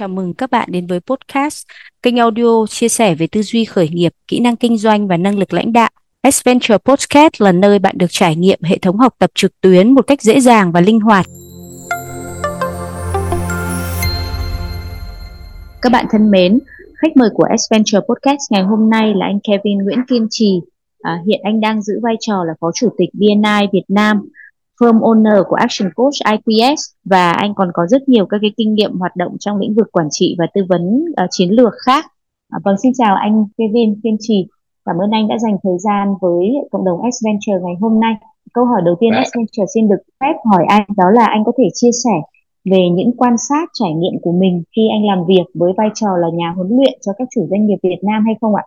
Chào mừng các bạn đến với podcast, kênh audio chia sẻ về tư duy khởi nghiệp, kỹ năng kinh doanh và năng lực lãnh đạo. Adventure Podcast là nơi bạn được trải nghiệm hệ thống học tập trực tuyến một cách dễ dàng và linh hoạt. Các bạn thân mến, khách mời của Adventure Podcast ngày hôm nay là anh Kevin Nguyễn Kiên Trì. À, hiện anh đang giữ vai trò là Phó Chủ tịch BNI Việt Nam firm owner của Action Coach IQS và anh còn có rất nhiều các cái kinh nghiệm hoạt động trong lĩnh vực quản trị và tư vấn uh, chiến lược khác. À, vâng, xin chào anh Kevin Kiên Trì. Cảm ơn anh đã dành thời gian với cộng đồng S-Venture ngày hôm nay. Câu hỏi đầu tiên S-Venture xin được phép hỏi anh đó là anh có thể chia sẻ về những quan sát trải nghiệm của mình khi anh làm việc với vai trò là nhà huấn luyện cho các chủ doanh nghiệp Việt Nam hay không ạ?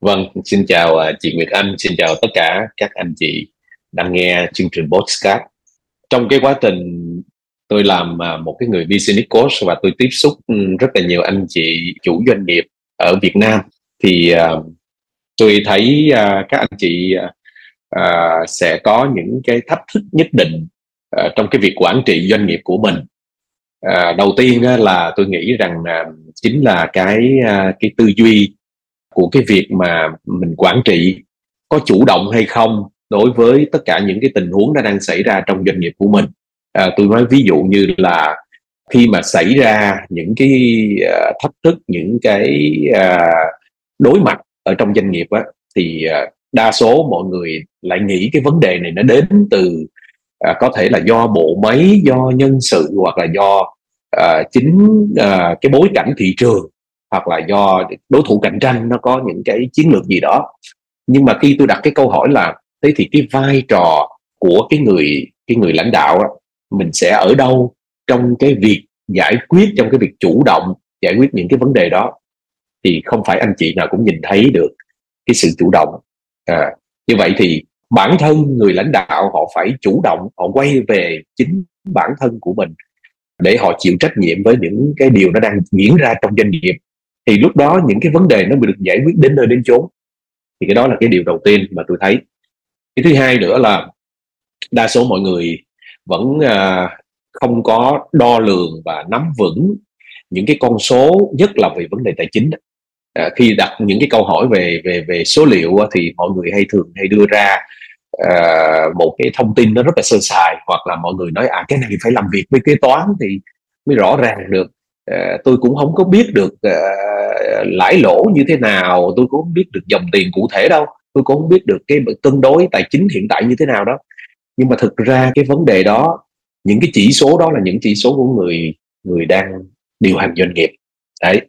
Vâng, xin chào à, chị Nguyệt Anh, xin chào tất cả các anh chị đang nghe chương trình podcast. Trong cái quá trình tôi làm à, một cái người business coach và tôi tiếp xúc ừ, rất là nhiều anh chị chủ doanh nghiệp ở Việt Nam thì uh, tôi thấy uh, các anh chị uh, sẽ có những cái thách thức nhất định uh, trong cái việc quản trị doanh nghiệp của mình. Uh, đầu tiên uh, là tôi nghĩ rằng uh, chính là cái uh, cái tư duy của cái việc mà mình quản trị có chủ động hay không đối với tất cả những cái tình huống đã đang xảy ra trong doanh nghiệp của mình. À, tôi nói ví dụ như là khi mà xảy ra những cái uh, thách thức những cái uh, đối mặt ở trong doanh nghiệp á thì uh, đa số mọi người lại nghĩ cái vấn đề này nó đến từ uh, có thể là do bộ máy do nhân sự hoặc là do uh, chính uh, cái bối cảnh thị trường hoặc là do đối thủ cạnh tranh nó có những cái chiến lược gì đó. Nhưng mà khi tôi đặt cái câu hỏi là thế thì cái vai trò của cái người cái người lãnh đạo đó, mình sẽ ở đâu trong cái việc giải quyết trong cái việc chủ động giải quyết những cái vấn đề đó? Thì không phải anh chị nào cũng nhìn thấy được cái sự chủ động. À, như vậy thì bản thân người lãnh đạo họ phải chủ động họ quay về chính bản thân của mình để họ chịu trách nhiệm với những cái điều nó đang diễn ra trong doanh nghiệp. Thì lúc đó những cái vấn đề nó mới được giải quyết đến nơi đến chốn. Thì cái đó là cái điều đầu tiên mà tôi thấy cái thứ hai nữa là đa số mọi người vẫn à, không có đo lường và nắm vững những cái con số nhất là về vấn đề tài chính à, khi đặt những cái câu hỏi về về về số liệu thì mọi người hay thường hay đưa ra à, một cái thông tin nó rất là sơ sài hoặc là mọi người nói à cái này phải làm việc với kế toán thì mới rõ ràng được. À, tôi cũng không có biết được à, lãi lỗ như thế nào tôi cũng không biết được dòng tiền cụ thể đâu tôi cũng không biết được cái cân đối tài chính hiện tại như thế nào đó. Nhưng mà thực ra cái vấn đề đó, những cái chỉ số đó là những chỉ số của người người đang điều hành doanh nghiệp. Đấy.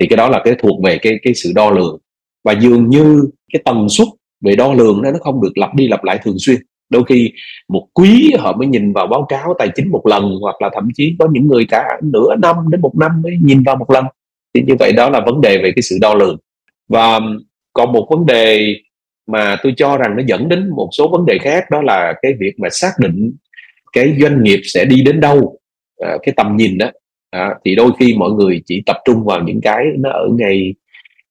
Thì cái đó là cái thuộc về cái cái sự đo lường. Và dường như cái tần suất về đo lường đó nó không được lặp đi lặp lại thường xuyên. Đôi khi một quý họ mới nhìn vào báo cáo tài chính một lần, hoặc là thậm chí có những người cả nửa năm đến một năm mới nhìn vào một lần. Thì như vậy đó là vấn đề về cái sự đo lường. Và còn một vấn đề mà tôi cho rằng nó dẫn đến một số vấn đề khác đó là cái việc mà xác định cái doanh nghiệp sẽ đi đến đâu à, cái tầm nhìn đó. À, thì đôi khi mọi người chỉ tập trung vào những cái nó ở ngay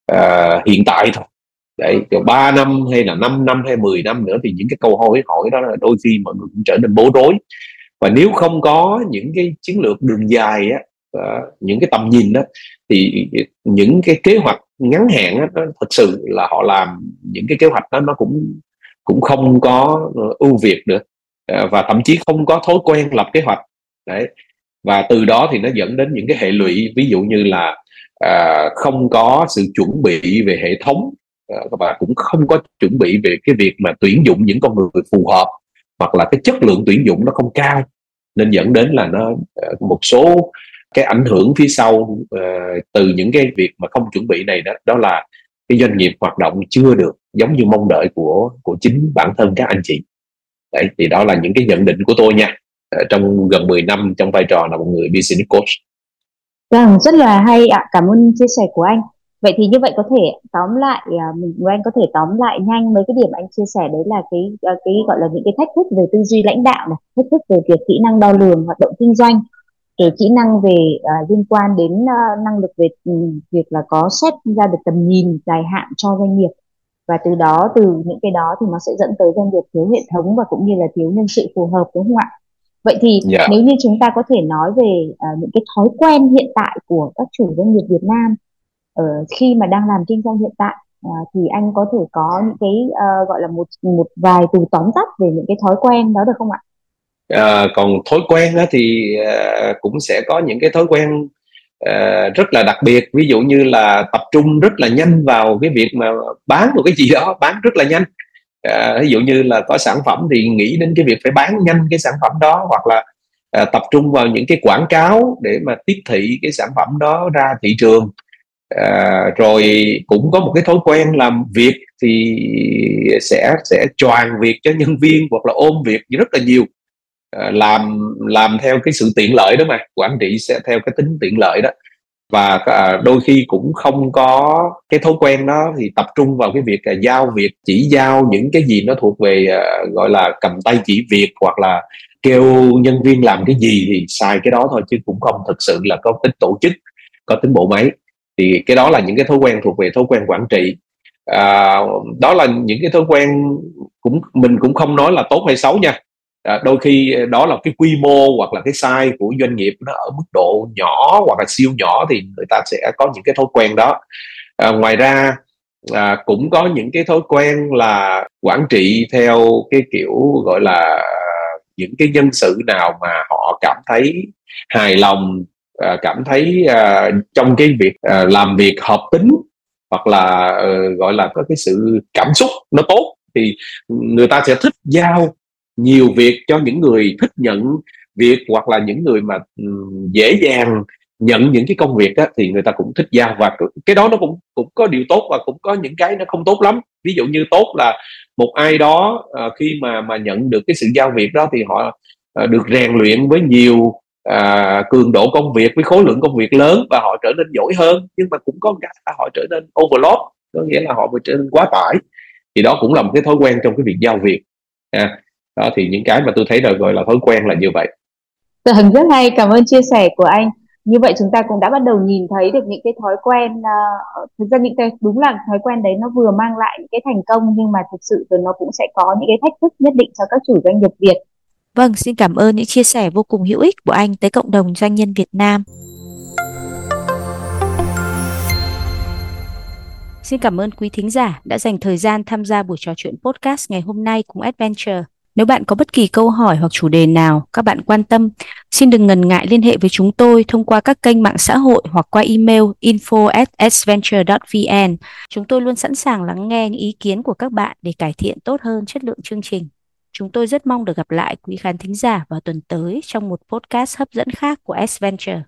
à, hiện tại thôi. Đấy ba năm hay là 5 năm hay 10 năm nữa thì những cái câu hỏi hỏi đó là đôi khi mọi người cũng trở nên bối rối. Và nếu không có những cái chiến lược đường dài á uh, những cái tầm nhìn đó thì những cái kế hoạch ngắn hạn đó, nó thật sự là họ làm những cái kế hoạch đó nó cũng cũng không có ưu việt được. Uh, và thậm chí không có thói quen lập kế hoạch. Đấy. Và từ đó thì nó dẫn đến những cái hệ lụy ví dụ như là à, không có sự chuẩn bị về hệ thống à, và cũng không có chuẩn bị về cái việc mà tuyển dụng những con người phù hợp hoặc là cái chất lượng tuyển dụng nó không cao. Nên dẫn đến là nó à, một số cái ảnh hưởng phía sau uh, từ những cái việc mà không chuẩn bị này đó đó là cái doanh nghiệp hoạt động chưa được giống như mong đợi của của chính bản thân các anh chị. Đấy thì đó là những cái nhận định của tôi nha. Uh, trong gần 10 năm trong vai trò là một người business coach. Vâng rất là hay ạ. Cảm ơn chia sẻ của anh. Vậy thì như vậy có thể tóm lại ờ, mình của anh có thể tóm lại nhanh mấy cái điểm anh chia sẻ. Đấy là cái cái gọi là những cái thách thức về tư duy lãnh đạo này thách thức về việc kỹ năng đo lường hoạt động kinh doanh rồi kỹ năng về uh, liên quan đến uh, năng lực về um, việc là có xét ra được tầm nhìn dài hạn cho doanh nghiệp và từ đó từ những cái đó thì nó sẽ dẫn tới doanh nghiệp thiếu hệ thống và cũng như là thiếu nhân sự phù hợp đúng không ạ vậy thì yeah. Dạ. nếu như chúng ta có thể nói về uh, những cái thói quen hiện tại của các chủ doanh nghiệp Việt Nam uh, khi mà đang làm kinh doanh hiện tại uh, thì anh có thể có những cái uh, gọi là một một vài từ tóm tắt về những cái thói quen đó được không ạ? À, còn thói quen á, thì à, cũng sẽ có những cái thói quen à, rất là đặc biệt. Ví dụ như là tập trung rất là nhanh vào cái việc mà bán một cái gì đó bán rất là nhanh. À, ví dụ như là có sản phẩm thì nghĩ đến cái việc phải bán nhanh cái sản phẩm đó hoặc là à, tập trung vào những cái quảng cáo để mà tiếp thị cái sản phẩm đó ra thị trường. À, rồi cũng có một cái thói quen làm việc thì sẽ sẽ choàng việc cho nhân viên hoặc là ôm việc rất là nhiều. Ờ, làm làm theo cái sự tiện lợi đó mà. Quản trị sẽ theo cái tính tiện lợi đó. Và à, đôi khi cũng không có cái thói quen đó thì tập trung vào cái việc là giao việc chỉ giao những cái gì nó thuộc về à, gọi là cầm tay chỉ việc hoặc là kêu nhân viên làm cái gì thì xài cái đó thôi chứ cũng không thực sự là có tính tổ chức có tính bộ máy. Thì cái đó là những cái thói quen thuộc về thói quen quản trị. À, đó là những cái thói quen cũng mình cũng không nói là tốt hay xấu nha à, đôi khi ờ, đó là cái quy mô hoặc là cái size của doanh nghiệp nó ở mức độ nhỏ hoặc là siêu nhỏ thì người ta sẽ có những cái thói quen đó. À, ngoài ra à, cũng có những cái thói quen là quản trị theo cái kiểu gọi là những cái nhân sự nào mà họ cảm thấy hài lòng à, cảm thấy à, trong cái việc à, làm việc hợp tính hoặc là uh, gọi là có cái sự cảm xúc nó tốt thì người ta sẽ thích giao nhiều việc cho những người thích nhận việc hoặc là những người mà dễ dàng nhận những cái công việc á, thì người ta cũng thích giao và cái đó nó cũng cũng có điều tốt và cũng có những cái nó không tốt lắm. Ví dụ như tốt là một ai đó à, khi mà mà nhận được cái sự giao việc đó thì họ à, được rèn luyện với nhiều à, cường độ công việc với khối lượng công việc lớn và họ trở nên giỏi hơn. Nhưng mà cũng có cái họ trở nên overload có nghĩa là họ bị trở nên quá tải. Thì đó cũng là một cái thói quen trong cái việc giao việc. À, đó thì những cái mà tôi thấy là gọi là thói quen là như vậy Vâng, rất hay, cảm ơn chia sẻ của anh. Như vậy chúng ta cũng đã bắt đầu nhìn thấy được những cái thói quen, uh, thực ra những cái đúng là thói quen đấy nó vừa mang lại những cái thành công nhưng mà thực sự rồi nó cũng sẽ có những cái thách thức nhất định cho các chủ doanh nghiệp Việt. Vâng, xin cảm ơn những chia sẻ vô cùng hữu ích của anh tới cộng đồng doanh nhân Việt Nam. Xin cảm ơn quý thính giả đã dành thời gian tham gia buổi trò chuyện podcast ngày hôm nay cùng Adventure. Nếu bạn có bất kỳ câu hỏi hoặc chủ đề nào các bạn quan tâm, xin đừng ngần ngại liên hệ với chúng tôi thông qua các kênh mạng xã hội hoặc qua email info@sventure.vn. Chúng tôi luôn sẵn sàng lắng nghe những ý kiến của các bạn để cải thiện tốt hơn chất lượng chương trình. Chúng tôi rất mong được gặp lại quý khán thính giả vào tuần tới trong một podcast hấp dẫn khác của S Venture.